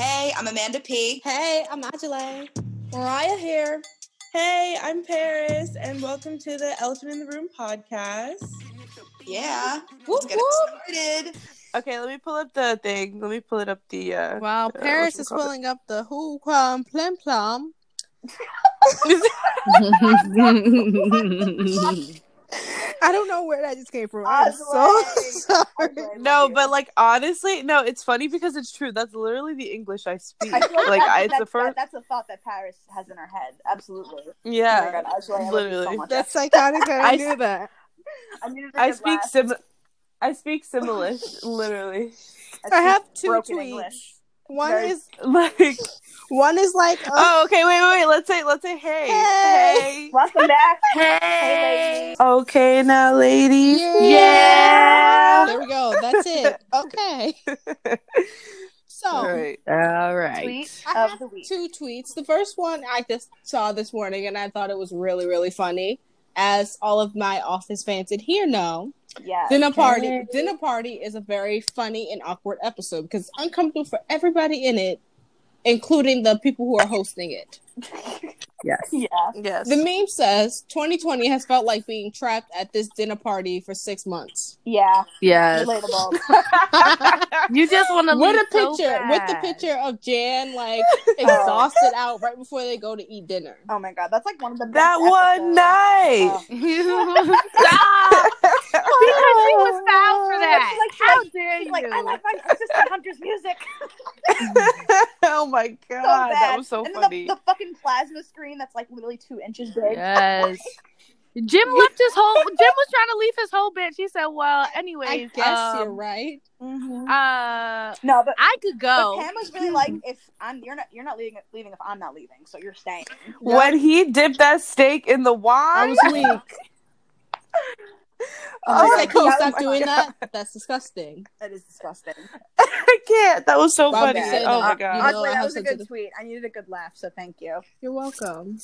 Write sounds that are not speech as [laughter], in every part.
Hey, I'm Amanda P. Hey, I'm Ajale. Mariah here. Hey, I'm Paris, and welcome to the Elephant in the Room podcast. Yeah, Whoop, let's get it started. Okay, let me pull up the thing. Let me pull it up the. uh Wow, uh, Paris what's is it pulling up the who plum plum plum. [laughs] [laughs] [laughs] I don't know where that just came from. I'm so Ajale. [laughs] sorry. No, but like honestly, no, it's funny because it's true. That's literally the English I speak. I like, like that- I, it's the that's, first. that- that's a thought that Paris has in her head. Absolutely. Oh my yeah, God, Ajale, I love so literally. much. That's [laughs] psychotic that I I- knew that. I, needed a I good speak laugh. sim. I speak Similish, literally. [laughs] I speak have two tweets. English. One Very- is Like, one is like uh, oh, okay, wait, wait, wait. Let's say, let's say, hey, Hey. Welcome back. [laughs] hey, Hey. Okay, now, ladies. Yeah. There we go. That's it. Okay. [laughs] So All right. All right. Tweet I of have the week. two tweets. The first one I just saw this morning and I thought it was really, really funny. As all of my office fans in here know, Yeah. dinner party dinner party is a very funny and awkward episode because it's uncomfortable for everybody in it, including the people who are hosting it. Yes. Yeah. Yes. The meme says 2020 has felt like being trapped at this dinner party for six months. Yeah. Yes. Relatable. [laughs] [laughs] You just want to with leave a picture so with the picture of Jan like [laughs] oh. exhausted out right before they go to eat dinner. Oh my god, that's like one of the best that one episodes. night. Oh. Stop! because she was foul for that. Like, she How like- dare She's you? like, I like my assistant hunter's music. oh my god, so that was so and then funny. The, the fucking plasma screen that's like literally two inches big. Yes. [laughs] Jim left his whole. Jim was trying to leave his whole bit. He said, "Well, anyways, I guess um, you're right. Mhm. Uh, No, but I could go. But Pam was really like, [laughs] if I'm, you're not, you're not leaving, leaving if I'm not leaving, so you're staying. when he dipped that steak in the wine, I was weak. [laughs] [laughs] Oh I was my like, can you God. stop Oh doing God. that? That's disgusting. That is disgusting. I can't. That was so Bob funny. said Oh my god. You know, Honestly, that was a good a- tweet. I needed a good laugh, so thank you. You're welcome.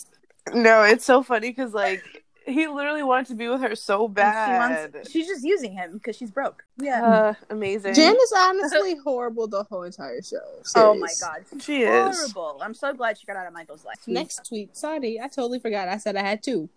No, it's so funny because like he literally wanted to be with her so She bad. wants, she's just using him because she's broke. Yeah. Uh, amazing. Jen is honestly horrible the whole entire show. oh my god. She is. Horrible. I'm so glad she got out of Michael's life. Next tweet. Sorry, I totally forgot. I said I had two.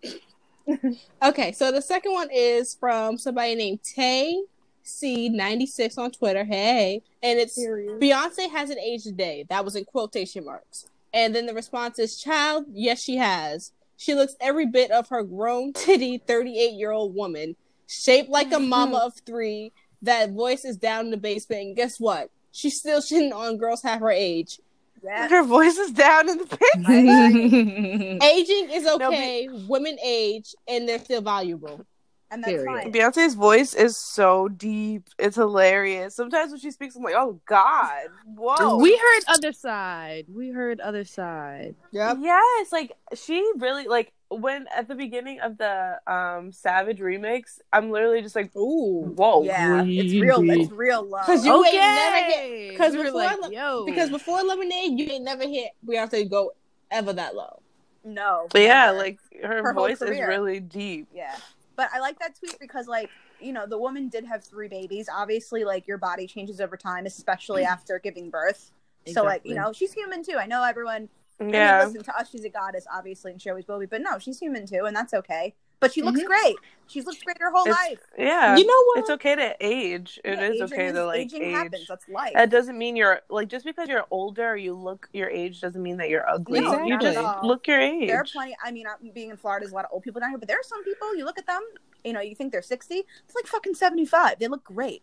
Okay, so the second one is from somebody named Tay C96 on Twitter. Hey. And it's Period. Beyonce hasn't aged a day. That was in quotation marks. And then the response is, Child, yes, she has. She looks every bit of her grown, titty, 38 year old woman, shaped like a mama [laughs] of three. That voice is down in the basement. And guess what? She's still shitting on girls half her age. Yeah. Her voice is down in the [laughs] pit. [laughs] Aging is No, be- okay. Women age and they're still valuable. And that's Period. fine. Beyonce's voice is so deep. It's hilarious. Sometimes when she speaks, I'm like, oh God, whoa. we heard other side. We heard other side. Yep. Yes, like she really like when at the beginning of the um Savage remix, I'm literally just like, Ooh. whoa. Yeah. It's real. It's real love. Because you okay. ain't never hit. Because We were before, like, Le- yo, because before Lemonade, you ain't never hit Beyonce go ever that low. no. But yeah, never. like her, Her voice is really deep. Yeah. But I like that tweet because, like, you know, the woman did have three babies. Obviously, like, your body changes over time, especially after giving birth. So, like, you know, she's human too. I know everyone. I mean, Yeah. listen, to us, she's a goddess, obviously, and she always will be. But no, she's human too, and that's okay. But she looks Mhm. great. She's looked great her whole It's- life. Yeah. you know what? it's okay to age. It Yeah, is aging okay to like aging age. happens. That's life. That doesn't mean you're like just because you're older you look your age doesn't mean that you're ugly. No, You just look your age. there are plenty. I mean, I'm being in Florida, there's a lot of old people down here, but there are some people. You look at them, you know, you think they're 60. It's like fucking 75. They look great.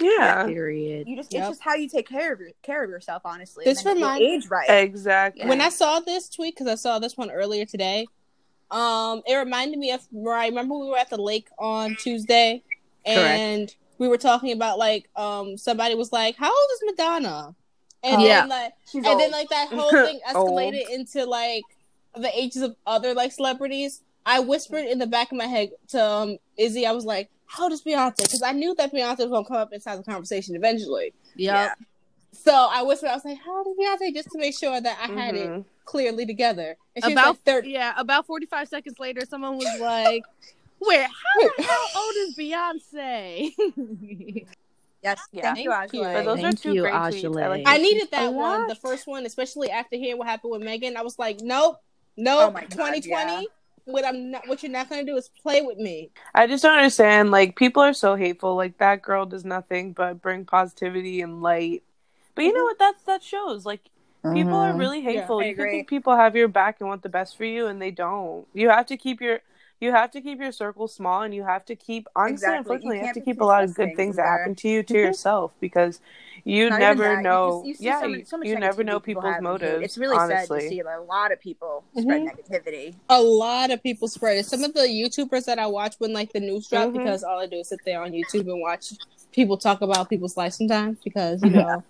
Yeah. period. You just Yep. it's just how you take care of your, care of yourself, honestly. This and then you remind- age right. Exactly. when I saw this tweet, because I saw this one earlier today, um, it reminded me of where I remember we were at the lake on Tuesday, and we were talking about like um somebody was like, "How old is Madonna?" And Yeah. then like, She's and old. then like that whole thing [laughs] escalated into like the ages of other like celebrities. I whispered in the back of my head to um, Izzy, I was like, "How old is Beyonce?" Because I knew that Beyonce was gonna come up inside the conversation eventually. Yep. So I whispered, I was like, "How old is Beyonce?" Just to make sure that I had it Mhm. clearly together. And she About like thirty. Yeah, about 45 seconds later, someone was like, [laughs] Wait, how the hell old is Beyonce? [laughs] Yes, Yeah. thank you, Thank you. But those Thank are two you, great Ajay. tweets. I, like I needed that one, the first one, especially after hearing what happened with Megan. I was like, nope, Oh nope. my God, 2020. yeah. What I'm not, what you're not gonna do is play with me. I just don't understand. Like people are so hateful. Like that girl does nothing but bring positivity and light. But you know what? That's that shows. Like people are Mhm. really hateful. I you can agree. think people have your back and want the best for you, and they don't. You have to keep your you have to keep your circle small, and you have to keep honestly, Exactly. Unfortunately, you have to keep a lot of good things that happen to you to Mhm. yourself because you Not never that. You know. just- you see yeah, so you, much- so much you never know people's have motives. It's really honestly. sad to see a lot of people spread Mhm. negativity. A lot of people spread it. Some of the YouTubers that I watch when like the news drop, Mhm. because all I do is sit there on YouTube and watch people talk about people's life sometimes. Because you [laughs] know,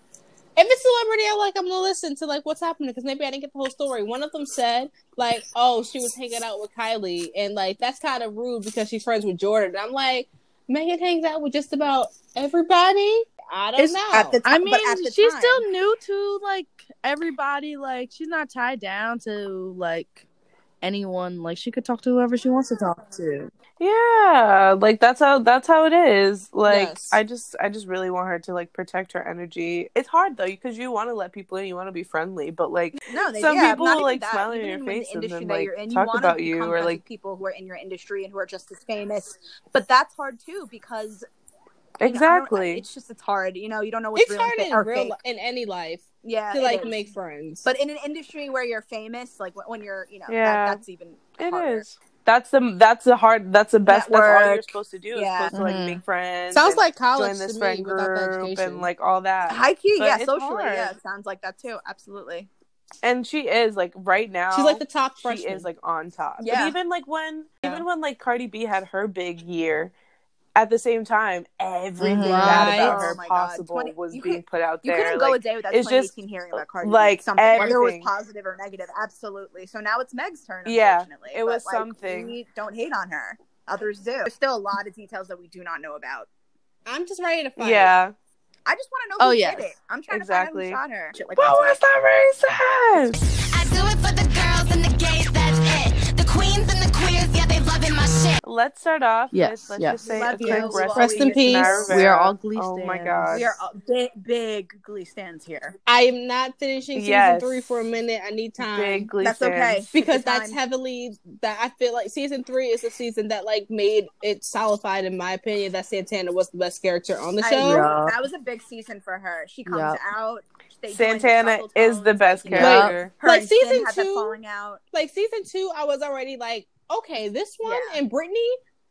if it's celebrity I like, I'm gonna listen to like what's happening because maybe I didn't get the whole story. One of them said like, "Oh, she was hanging out with Kylie," and like that's kind of rude because she's friends with Jordan. I'm like, Megan hangs out with just about everybody. I don't It's know. at the I mean, at the she's time- still new to like everybody. Like she's not tied down to like anyone. Like she could talk to whoever she wants to talk to. Yeah, like that's how that's how it is. Like Yes. I just I just really want her to like protect her energy. It's hard though because you want to let people in, you want to be friendly, but like No, they, Some yeah, people not will, like, that. smile in Even your in face the and then, like, you're in, talk you want about you or, like- people who are in your industry and who are just as famous. But that's hard too because you know, exactly. it's just it's hard. You know, you don't know what's it's real hard in or real fake. li- in any life Yeah, to like is. make friends. But in an industry where you're famous, like when- when you're, you know, Yeah. that, that's even It harder. is. That's the that's the hard that's the best that's all you're supposed to do is Yeah. supposed to like make mm-hmm. friends. sounds like college join this to friend me without the group education. and like all that. High key, But yeah, socially, hard. yeah, sounds like that too. Absolutely. And she is like right now She's like the top she is like on top. Yeah. But even like when Yeah. even when like Cardi B had her big year, at the same time, everything Mhm. bad Right. about Oh her my God. possible 20 was being could- put out there. You couldn't go like, a day without it's just, 2018 hearing about Cardi like, B. Something, whether it was positive or negative. Absolutely. So now it's Meg's turn, Yeah, unfortunately. it was But, like, something. We don't hate on her. Others do. There's still a lot of details that we do not know about. I'm just ready to fight. yeah. I just want to know Oh, who yes. did it. I'm trying Exactly. to find out who shot her. Shit like But that. what's that racist? I do it for the girls the Let's start off Yes, with let's yes. just say Love a you. quick rest, Rest in in peace. to We are all Glee stands. Oh my god. We are all big, big Glee stands here. I am not finishing season Yes. three for a minute. I need time. Big Glee That's fans. okay. because Take that's time. heavily that I feel like season three is the season that like made it solidified in my opinion that Santana was the best character on the show. agree. Yeah. That was a big season for her. She comes Yeah. out. They the Santana is the Tones, best like, character. Her Like, season two- falling out. Like season two, I was already like, okay, this one Yeah. and Brittany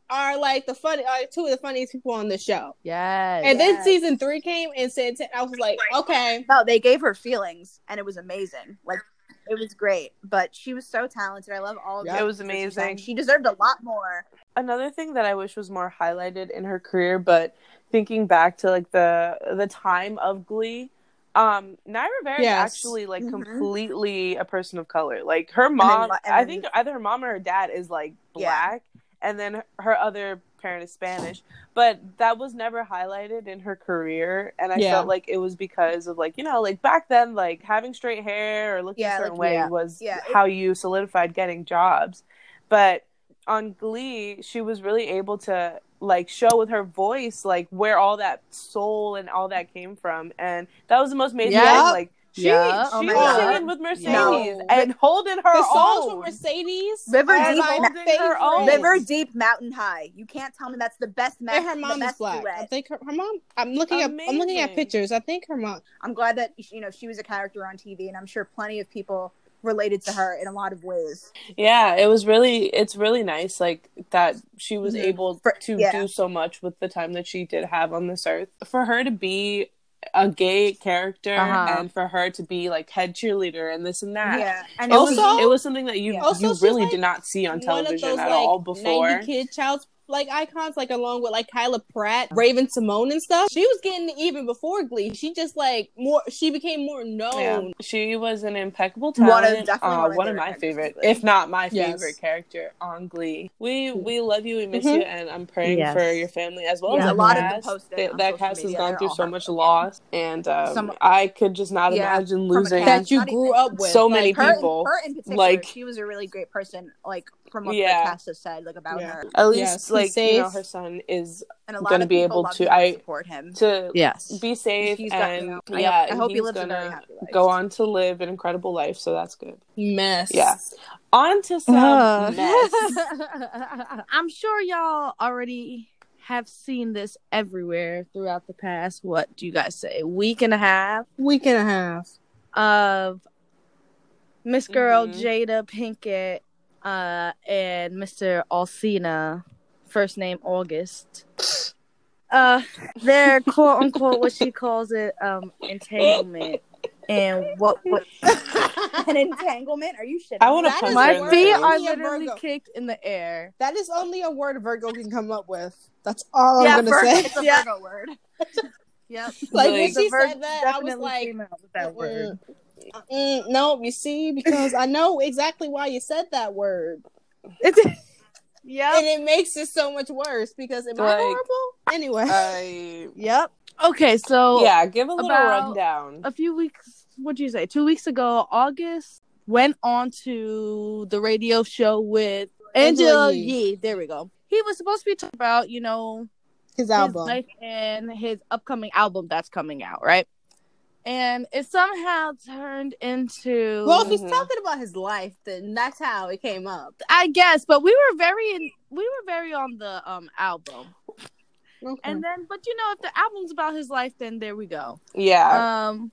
are like the funny, are two of the funniest people on the show. Yes. And then season three came and said, I was like, okay, No, they gave her feelings, and it was amazing. Like it was great. But she was so talented. I love all of Yeah. the It was actors who sang. amazing. She deserved a lot more. Another thing that I wish was more highlighted in her career, but thinking back to like the the time of Glee, um, Naya Rivera Yes. is actually like Mhm. completely a person of color. Like her mom, and I think either her mom or her dad is like Yeah. black, and then her other parent is Spanish. But that was never highlighted in her career, and I Yeah. felt like it was because of like you know like back then like having straight hair or looking Yeah, a certain like, way yeah. was Yeah, how you solidified getting jobs. But on Glee, she was really able to like show with her voice like where all that soul and all that came from, and that was the most amazing Yep. thing. Like she, Yep. she Oh was God. singing with Mercedes No. and holding her the songs own. with Mercedes River Deep my Ma- her own. River Deep, Mountain High. You can't tell me that's the best match. And her mom is best black. I think her, her mom. I'm looking at. I'm looking at pictures. I think her mom. I'm glad that you know she was a character on TV, and I'm sure plenty of people related to her in a lot of ways. Yeah, it was really it's really nice like that she was Mhm. able For- to yeah. do so much with the time that she did have on this earth. For her to be a gay character Uh-huh. and for her to be like head cheerleader and this and that. Yeah, and It it was was Also- it was something that you Yeah. You she's, really like, did not see on television those at like all before. kid child's like icons, like along with like Kyla Pratt, Raven-Symoné, and stuff. She was getting even before Glee. She just like more. She became more known. Yeah, she was an impeccable talent. One talent. of- definitely uh, one of one my of my favorite favorite, if not my Yes. favorite character on Glee. We we love you, we miss Mhm. you, and I'm praying Yes. for your family as well Yeah, as a the lot of them cast. posted They- on that social cast has gone through so much heartbroken. loss, and um, Some- I could just not Yeah, imagine losing that you grew up with. so Like, many her, people. her in particular, like- she was a really great person. Like from what Yeah. the cast has said, like about Yeah. her. At least Yes, he's like you know her son is And a lot Gonna be able to- I- support him. to Yes. be safe He's got, you and know, yeah, hope- I hope he he's lives a very happy life. go on to live an incredible life. So that's good. Mess. Yeah. On to some Uh. mess. [laughs] [laughs] I'm sure y'all already have seen this everywhere throughout the past. What do you guys say? Week and a half Week and a half. of Miss Girl Mhm. Jada Pinkett uh, and Mr. Alsina, first name August. Uh, their quote unquote what she calls it um entanglement and what, what [laughs] An entanglement? Are you shitting? I wanna me? That punch my feet are literally Virgo. kicked in the air. That is only a word Virgo can come up with. That's all yeah, I'm gonna Vir- say. it's a Yeah. Virgo [laughs] word. Yep. Like, when when she she Virgo said that, I was like, came out with that word. Mm, no, you see, because I know exactly why you said that word, It's [laughs] yep. and it makes it so much worse. Because am I Like, horrible? Anyway, I [laughs] Yep. Okay, so yeah, give a little about rundown. a few weeks what do you say? Two weeks ago, August went on to the radio show with Angela Angela Yee. Yee. There we go. He was supposed to be talking about, you know, his his album. life and his upcoming album that's coming out, right? And it somehow turned into well, if he's Mhm. talking about his life, then that's how it came up. I guess, but we were very in, we were very on the um album. Okay. And then but you know if the album's about his life then there we go. Yeah. um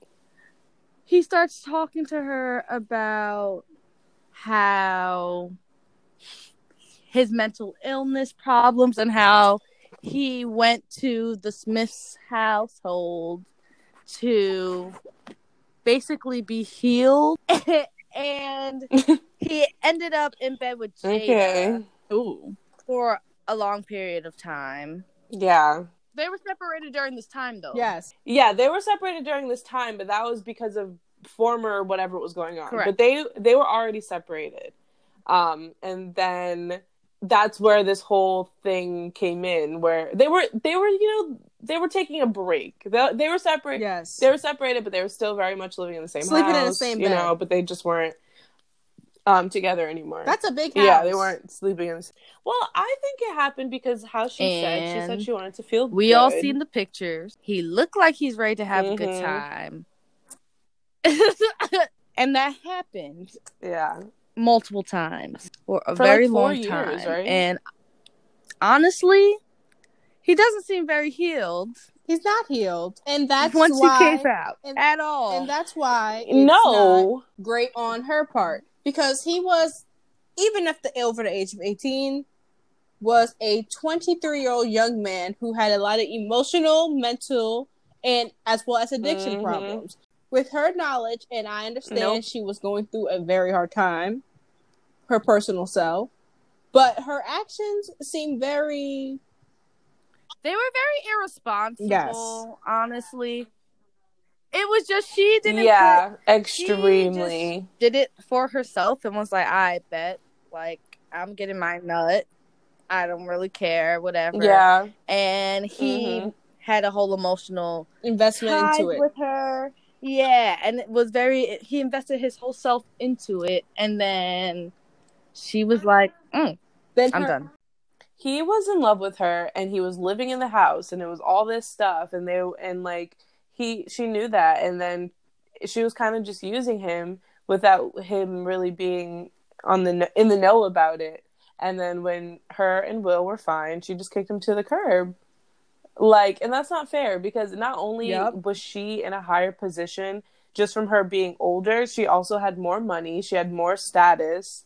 he starts talking to her about how his mental illness problems and how he went to the Smiths household to basically be healed [laughs] and he ended up in bed with Jada okay. Ooh. for a long period of time. Yeah. They were separated during this time though. yes, Yeah, they were separated during this time, but that was because of former whatever was going on. Correct. But they they were already separated. Um and then that's where this whole thing came in where they were they were you know they were taking a break. They, they were separate yes. they were separated but they were still very much living in the same Sleeping in the house, same you know, but they just weren't um together anymore. That's a big house. yeah, they weren't sleeping in the s- Well, I think it happened because how she said she said she wanted to feel We all seen the pictures. He looked like he's ready to have a good Mhm. time. [laughs] and that happened Yeah. multiple times for a For, very like, four long years, time. right? And honestly, he doesn't seem very healed He's not healed, and that's once why. he came out and- at all. And that's why it's not No. great on her part because he was, even if the over the age of eighteen, was a twenty-three year old young man who had a lot of emotional, mental, and as well as addiction Mhm. problems. With her knowledge, and I understand Nope. she was going through a very hard time, her personal self, but her actions seem very they were very irresponsible, Yes. honestly. It was just she didn't put- yeah, extremely. did it for herself and was like, I bet, like, I'm getting my nut. I don't really care, whatever. Yeah. And he Mhm. had a whole emotional investment into it. with her. Yeah, and it was very. He invested his whole self into it, and then she was like, mm, Then "I'm her- done." He was in love with her and he was living in the house and it was all this stuff and they and like he she knew that and then she was kind of just using him without him really being on the in the know about it. And then when her and Will were fine, she just kicked him to the curb. Like, and that's not fair because not only Yep. was she in a higher position just from her being older, she also had more money, she had more status.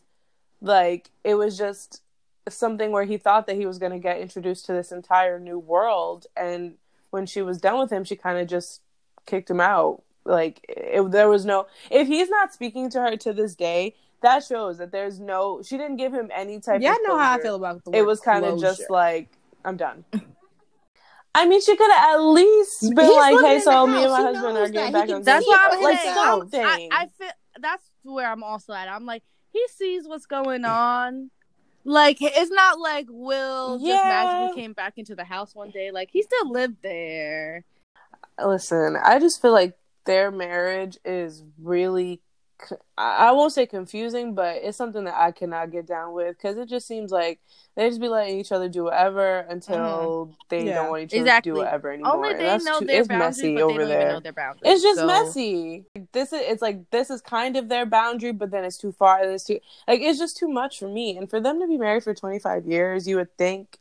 Like, it was just something where he thought that he was going to get introduced to this entire new world and when she was done with him she kind of just kicked him out like it, there was no if he's not speaking to her to this day that shows that there's no she didn't give him any type yeah, of I know how I feel about the it was kind of just like i'm done [laughs] i mean she could have at least been He's like hey so me and my house. He husband are getting back can on That's see what it I'm like saying. himself. I, something I feel that's where I'm also at. I'm like, he sees what's going mm. on. Like it's not like Will just magically came back into the house one day. Like he still lived there. listen i just feel like their marriage is really I won't say confusing, but it's something that I cannot get down with because it just seems like they just be letting each other do whatever until mm-hmm. they Yeah. don't want each other Exactly. to do whatever anymore. Only they that's know too- their it's boundaries, messy but they over don't there. even know their boundaries. It's just So- messy. This is it's like this is kind of their boundary, but then it's too far. and It's too like it's just too much for me. And for them to be married for twenty five years, you would think,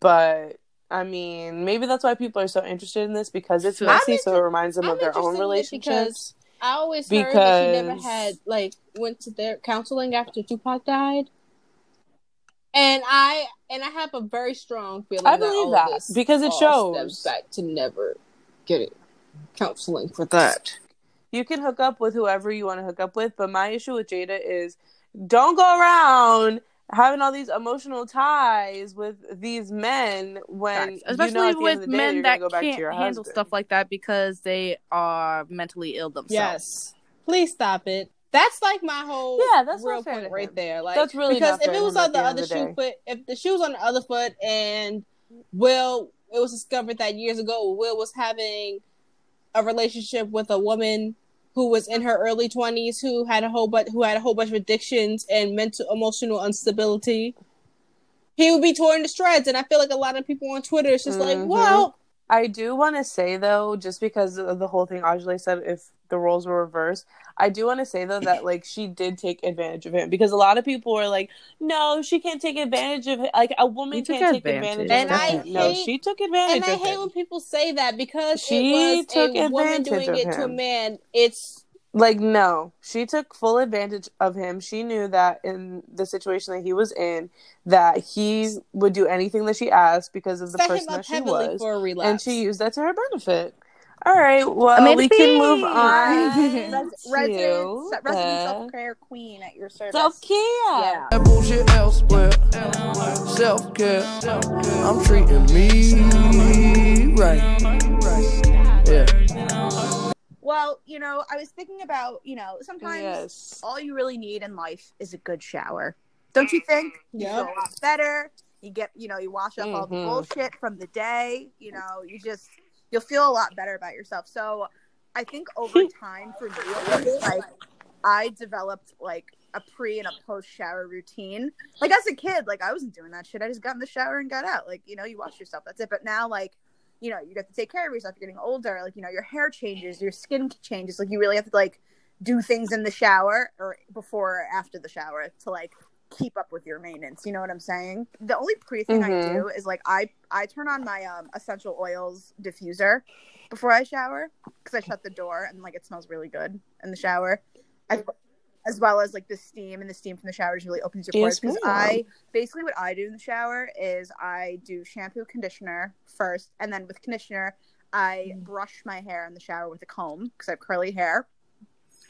but I mean, maybe that's why people are so interested in this because it's I'm messy, so it reminds them I'm of their own interested because- relationships. I always heard that she never had like went to their counseling after Tupac died, and I and I have a very strong feeling. I that believe all that, this because it all shows. stems back to never getting counseling for that. You can hook up with whoever you want to hook up with, but my issue with Jada is don't go around having all these emotional ties with these men when Especially you know with end of the day men that go can't handle husband. stuff like that because they are mentally ill themselves. Yes, please stop it. That's like my whole Yeah, that's real point right there. Like That's really because if it was on the the other the shoe foot, if the shoe was on the other foot, and Will, it was discovered that years ago Will was having a relationship with a woman who was in her early twenties who had a whole but who had a whole bunch of addictions and mental emotional instability. He would be torn to shreds, and I feel like a lot of people on Twitter is just like, Mhm. "Well, I do want to say though, just because of the whole thing Ajay said, if the roles were reversed, I do want to say though that like she did take advantage of him because a lot of people were like, "No, she can't take advantage of him. Like a woman can't take advantage. advantage." And of I him. no, she took advantage and I of hate him. when people say that because She it was took a woman advantage doing of it to a him. man. It's Like no, she took full advantage of him. She knew that in the situation that he was in, that he would do anything that she asked because of the set him person up that she was, for a and she used that to her benefit. All right, well, Amanda we can move [laughs] on Res- to resident, resident self care queen at your service. self care. Yeah. That bullshit elsewhere. Self care. I'm treating me right. Yeah. Well, you know, I was thinking about, you know, sometimes Yes. all you really need in life is a good shower. Don't you think? You feel a lot better. You get, you know, you wash off all the Mhm. bullshit from the day. You know, you just you'll feel a lot better about yourself. So, I think over [laughs] time for me, was like I developed like a pre and a post shower routine. Like as a kid, like I wasn't doing that shit. I just got in the shower and got out. Like you know, you wash yourself. That's it. But now, like you know, you have to take care of yourself. You're getting older. Like you know, your hair changes, your skin changes. Like you really have to like do things in the shower or before or after the shower to like keep up with your maintenance. You know what I'm saying? The only pre thing I Mhm. do is like I I turn on my um essential oils diffuser before I shower because I shut the door and like it smells really good in the shower. As, as well as like the steam and the steam from the shower just really opens your pores because. I basically what I do in the shower is I do shampoo conditioner first and then with conditioner I brush my hair in the shower with a comb because I have curly hair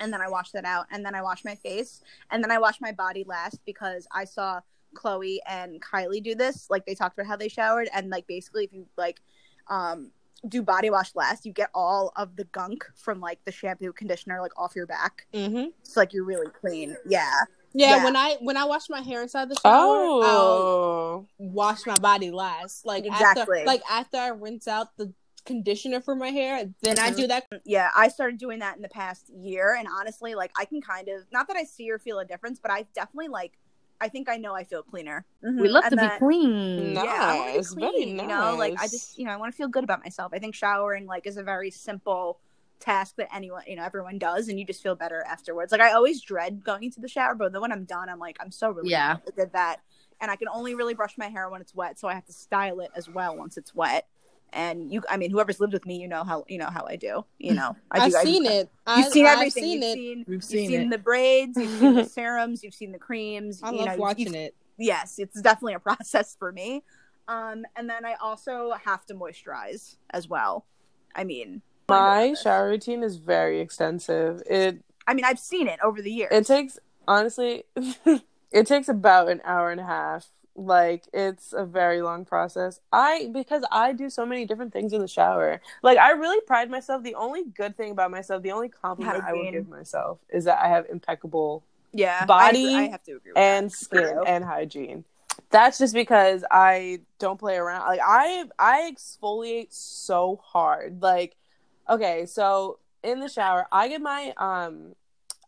and then I wash that out and then I wash my face and then I wash my body last because I saw Chloe and Kylie do this like they talked about how they showered and like basically if you like um do body wash last you get all of the gunk from like the shampoo conditioner like off your back Mm-hmm. so like you're really clean yeah Yeah, Yeah. when I when I wash my hair inside the shower, I'll Oh, wash my body last. Like Exactly. after like after I rinse out the conditioner for my hair, then I Mhm. do that. yeah i started doing that in the past year and honestly like i can kind of not that i see or feel a difference but i definitely like i think i know i feel cleaner Mhm. We love And to be clean. No. yeah, I wanna be Nice, very clean, You know, like I just, you know, I want to feel good about myself. I think showering like is a very simple task that anyone, you know, everyone does, and you just feel better afterwards. Like I always dread going into the shower, but then when I'm done, I'm like, I'm so relieved Yeah. I did that. And I can only really brush my hair when it's wet, so I have to style it as well once it's wet. And you, I mean, whoever's lived with me, you know how you know how I do. You know, [laughs] I I've do, I- seen it. You've I, seen I've everything. seen you've it. seen, We've you've seen seen it. the braids. You've seen the [laughs] serums. You've seen the creams. I you love know, you've- watching you've it. yes, it's definitely a [laughs] process for me. Um, and then I also have to moisturize as well. I mean, my shower routine is very extensive. It I mean, I've seen it over the years. it takes honestly, it takes about an hour and a half. Like it's a very long process. I because I do so many different things in the shower. Like I really pride myself. The only good thing about myself, the only compliment I will give myself is that I have impeccable yeah, body I, I have to agree with and that. skin and hygiene. That's just because I don't play around. Like I I exfoliate so hard. Like okay, so in the shower, I get my um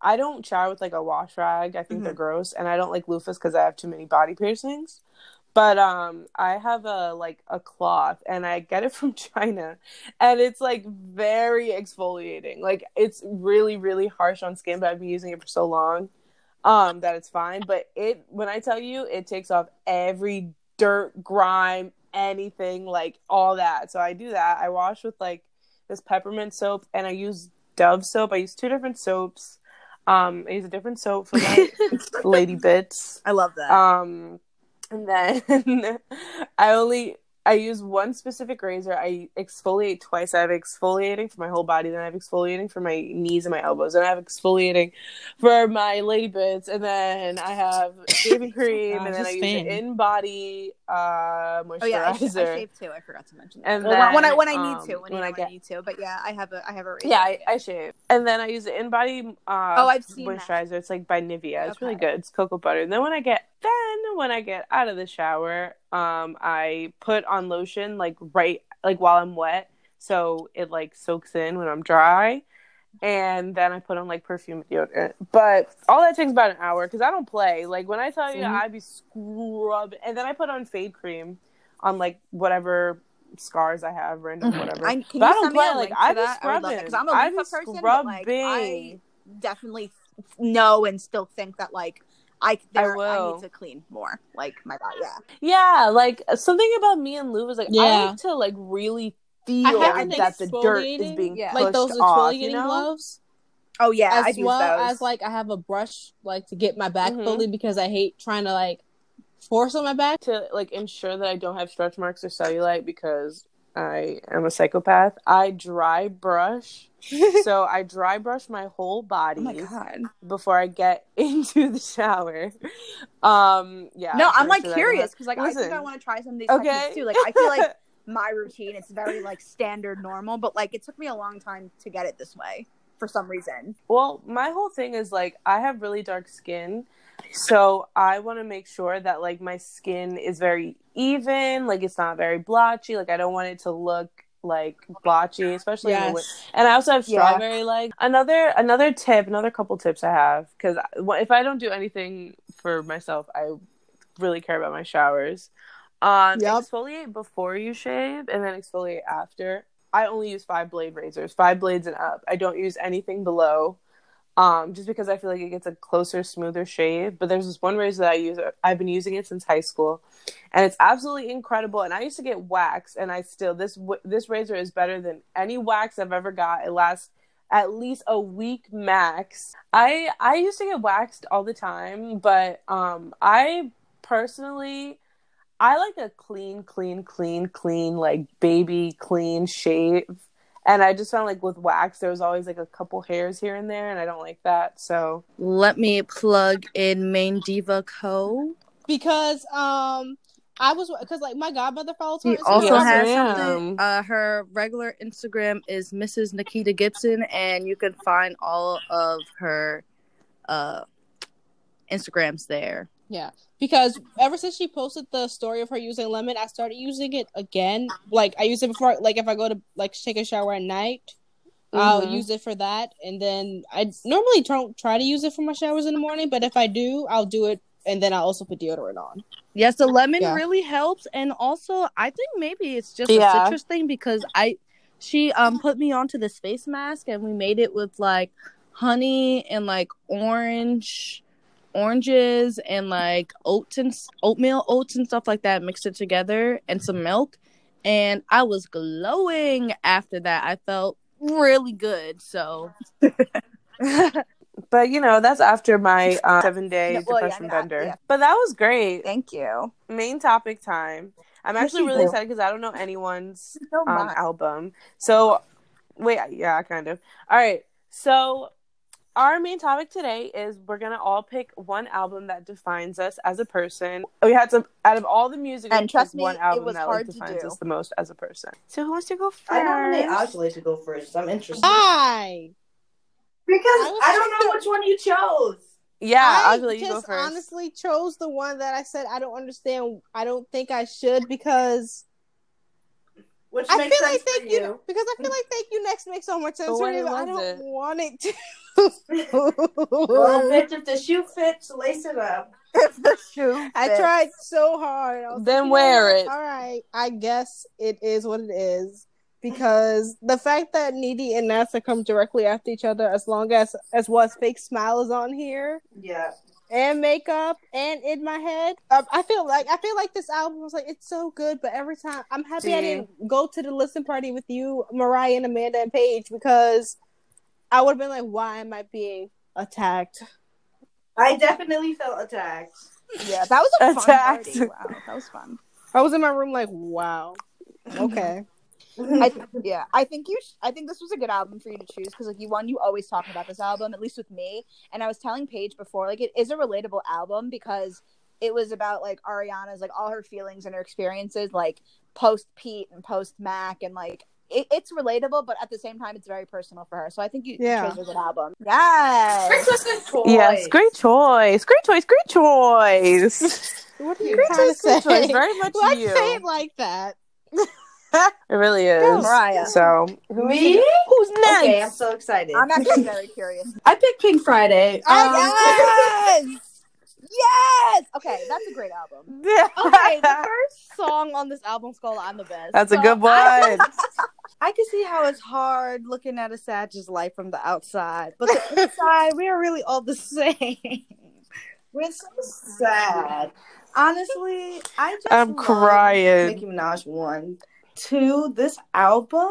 I don't shower with like a wash rag. I think they're gross, and I don't like loofahs because I have too many body piercings. But um, I have a like a cloth, and I get it [laughs] from China, and it's like very exfoliating. Like it's really really harsh on skin, but I've been using it for so long um that it's fine. But it when I tell you, it takes off every dirt, grime, anything like all that. So I do that. I wash with like this peppermint soap, and I use Dove soap. I use two different soaps. Um, I use a different soap for my [laughs] lady bits. I love that. Um, and then [laughs] I only I use one specific razor. I exfoliate twice. I have exfoliating for my whole body, then I have exfoliating for my knees and my elbows, and I have exfoliating for my lady bits, and then I have [laughs] shaving cream, God, and then I use fan. an in body uh oh yeah, I, sh- I shave too. I forgot to mention that. And Well, when I when I um, need to, when, when I, I get- need to. But yeah, I have a I have a razor. yeah, I, I shave, and then I use the in body uh, Oh, I've seen that. moisturizer. It's like by Nivea. It's really good. It's cocoa butter. And then when I get then when I get out of the shower, um, I put on lotion like right like while I'm wet, so it like soaks in when I'm dry. And then I put on like perfume deodorant, but all that takes about an hour because I don't play. Like when I tell you, Mhm. I be scrubbing, and then I put on fade cream on like whatever scars I have, random whatever. I, can But I you don't play, like, I be that? I would love it because I'm a scrubbing. I person, but like I scrubbing. definitely know and still think that like I there, I, will. need to clean more, like my body. Yeah, Yeah, like something about me and Lou is like I Yeah. like to like really I feel that the dirt is being yeah. pushed like those off. exfoliating You know? gloves. Oh yeah, as I've well those. as like I have a brush like to get my back Mhm. fully because I hate trying to like force on my back. to like ensure that I don't have stretch marks or cellulite because I am a psychopath. I dry brush. [laughs] so I dry brush my whole body oh before I get [laughs] into the shower. Um yeah. no, I'm like sure that I don't curious because like I think I want to try some of these Okay. too. Like I feel like [laughs] my routine it's very like standard normal, but like it took me a long time to get it this way for some reason. Well, my whole thing is like I have really dark skin, so I want to make sure that like my skin is very even, like it's not very blotchy. Like I don't want it to look like blotchy, especially in the. Yes. And I also have Yeah. strawberry legs. Another another tip, another couple tips I have because if I don't do anything for myself, I really care about my showers. Um, Yep. exfoliate before you shave, and then exfoliate after. I only use five blade razors, five blades and up. I don't use anything below, um, just because I feel like it gets a closer, smoother shave. But there's this one razor that I use. I've been using it since high school, and it's absolutely incredible. And I used to get wax, and I still this this razor is better than any wax I've ever got. It lasts at least a week max. I I used to get waxed all the time, but um, I personally. I like a clean, clean, clean, clean, like baby clean shave. And I just found like with wax, there was always like a couple hairs here and there, and I don't like that. So Let me plug in Main Diva Co. Because um I was because like my godmother follows her. She also Yes, has ma'am. something. Uh, her regular Instagram is Mrs. Nikita Gibson, and you can find all of her uh, Instagrams there. Yeah, because ever since she posted the story of her using lemon, I started using it again. Like I use it before, like if I go to like take a shower at night, I'll Mhm. use it for that. And then I normally don't try to use it for my showers in the morning, but if I do, I'll do it, and then I also put deodorant on. Yes, the lemon Yeah. really helps, and also I think maybe it's just Yeah. a citrus thing because I she um put me onto this face mask and we made it with like honey and like orange oranges and like oats and oatmeal oats and stuff like that mixed it together and some milk and I was glowing after that. I felt really good. So [laughs] but you know, that's after my uh, seven [laughs] day Yeah, well, depression I- bender. yeah. But that was great. Thank you. Main topic time. I'm actually really excited because I don't know anyone's um, album. So, wait, yeah, kind of. All right. So, our main topic today is we're gonna all pick one album that defines us as a person. We had to, out of all the music, And trust me, one it album was that hard like, to defines do. us the most as a person. So, who wants to go first? I don't nominate Ashley to go first. I'm interested. Why? Because I I don't know which one you chose. Yeah, I I'll let you go just first. honestly chose the one that I said I don't understand. I don't think I should because Which I makes feel like sense for thank you. you. because I feel like thank you next makes so much sense for me. but I don't it? want it to. Well, [laughs] bitch, if the shoe fits, lace it up. If the shoe I tried so hard. Then like, wear what? it. All right, I guess it is what it is. Because the fact that Needy and NASA come directly after each other, as long as as well as fake smile is on here Yeah. And makeup and in my head, um, I feel like I feel like this album was like it's so good. But every time I'm happy I didn't go to the listen party with you, Mariah and Amanda and Paige, because I would have been like, why am I being attacked? I definitely felt attacked. Yeah, that was a fun Attacked. party. Wow, that was fun. I was in my room like, wow, okay. I [laughs] th- yeah, I think you. Sh- I think this was a good album for you to choose because, like, you one, you always talk about this album, at least with me. And I was telling Paige before, like, it is a relatable album because it was about like Ariana's, like, all her feelings and her experiences, like post Pete and post Mac, and like it, it's relatable, but at the same time, it's very personal for her. So I think you Yeah. chose a good album. Yes. Princess Toys. Yes, great choice. Great choice. Great choice. [laughs] What are you Great trying to choice. Great say? choice. Very much Why you. say it like that? [laughs] [laughs] It really is. Go, Mariah. So Me? who's next? Okay, I'm so excited. I'm actually [laughs] very curious. I picked Pink Friday. Um, yes. [laughs] Yes. Okay, that's a great album. Okay, the first song on this album is called "I'm the Best." That's a good one. I, I can see how it's hard looking at a Satch's life from the outside, but the inside, we are really all the same. We're so sad. Honestly, I just I'm love crying. Nicki Minaj one, two. This album,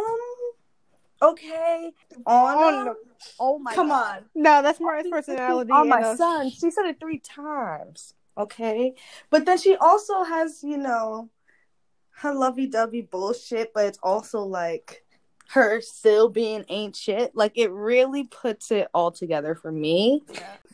okay. On, oh, no. Oh my come god. on. No, that's Mariah's personality. Oh, on and my us. son. She said it three times. Okay, but then she also has, you know, her lovey-dovey bullshit, but it's also like her still being ain't shit. Like it really puts it all together for me.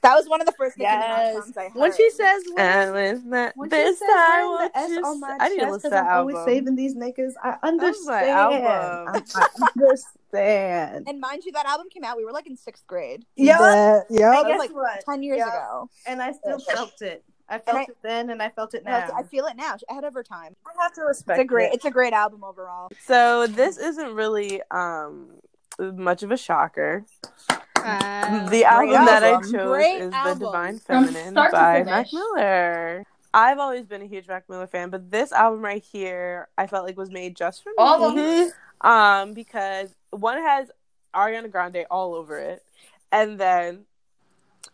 That was one of the first Nicki Minaj songs I heard. when she says, And with that, When she this says time, wearing the S you on my I need to chest listen 'cause to that I'm always saving these niggas. I was understand. my album. I'm- I understand. [laughs] and mind you, that album came out. We were like in sixth grade, Yeah. That- And yep. was like what? ten years Yeah. ago. And I still felt it. I felt I- it then, and I felt it now. I feel it now, ahead of her time. I have to respect. It's a great, it. it's a great album overall. So this isn't really um much of a shocker. Uh, the album that I chose Great is album. The Divine Feminine by Mac finish. Miller. I've always been a huge Mac Miller fan, but this album right here, I felt like was made just for me. All of Mhm. Um, because one has Ariana Grande all over it, and then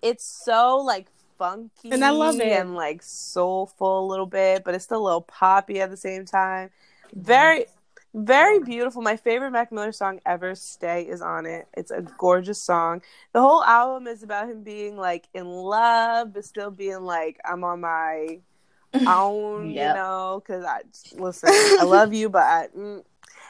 it's so like funky And I love it. and like soulful a little bit, but it's still a little poppy at the same time. Very, very beautiful. My favorite Mac Miller song ever, "Stay," is on it. It's a gorgeous song. The whole album is about him being like in love, but still being like, "I'm on my [laughs] own," you know. Because I listen, I love you, but I, mm,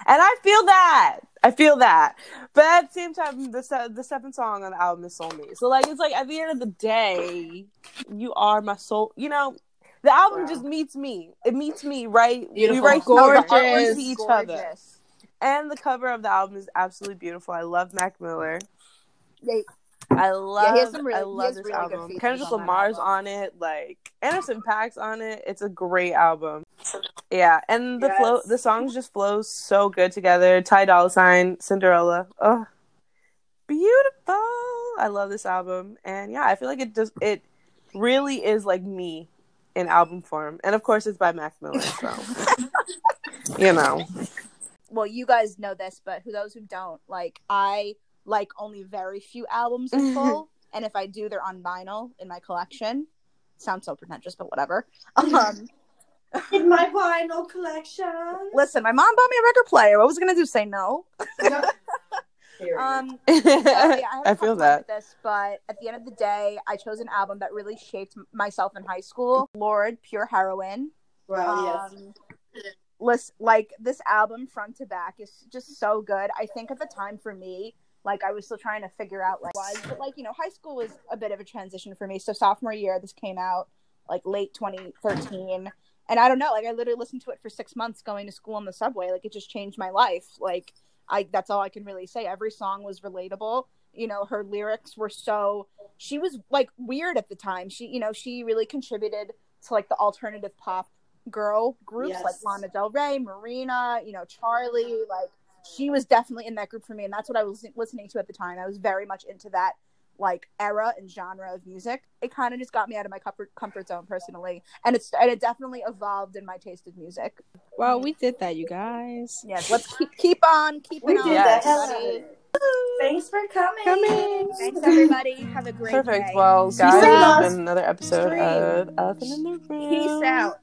and I feel that. I feel that. But at the same time, the se- the seventh song on the album is Soulmate. So like, it's like at the end of the day, you are my soul. You know, the album Wow. just meets me. It meets me right. Beautiful. We right Gorgeous. gorgeous to each other. And the cover of the album is absolutely beautiful. I love Mac Miller. Yeah, I love. some really- I love this really album. Kendrick Lamar's album. on it. Like Anderson Paak's on it. It's a great album. Yeah, and the flow, the songs just flow so good together. Ty Dolla Sign, Cinderella. Oh, beautiful. I love this album, and yeah, I feel like it just it really is like me in album form, and of course it's by Mac Miller. So [laughs] you know, well, you guys know this, but who those who don't, like I like only very few albums in full, [laughs] and if I do, they're on vinyl in my collection. Sounds so pretentious, but whatever. [laughs] Um, In my vinyl collection. listen, my mom bought me a record player. What was I gonna do? Say no? Period. Um, [laughs] so, yeah, I, have a I tough feel that. This, but at the end of the day, I chose an album that really shaped myself in high school. Lorde, Pure Heroine. well, yes. Um, listen, like this album front to back is just so good. I think at the time for me, like I was still trying to figure out like was, but like you know, high school was a bit of a transition for me. So sophomore year, this came out like late 2013, and I don't know, like I literally listened to it for six months going to school on the subway. Like it just changed my life. Like I, that's all I can really say. Every song was relatable. You know, her lyrics were so. She was like weird at the time. She, you know, she really contributed to like the alternative pop girl groups like Lana Del Rey, Marina, you know, Charlie. Like she was definitely in that group for me, and that's what I was listening to at the time. I was very much into that like era and genre of music. It kind of just got me out of my comfort comfort zone personally, and it's and it definitely evolved in my taste of music. Well, we did that, you guys. Yes, let's keep keep on keeping We on. did Yes. the hell out of everybody. it. Thanks for coming. Coming. Thanks everybody. Have a great day. Perfect. day. Well, guys, it's been another episode of Elephant in the Room. Peace out.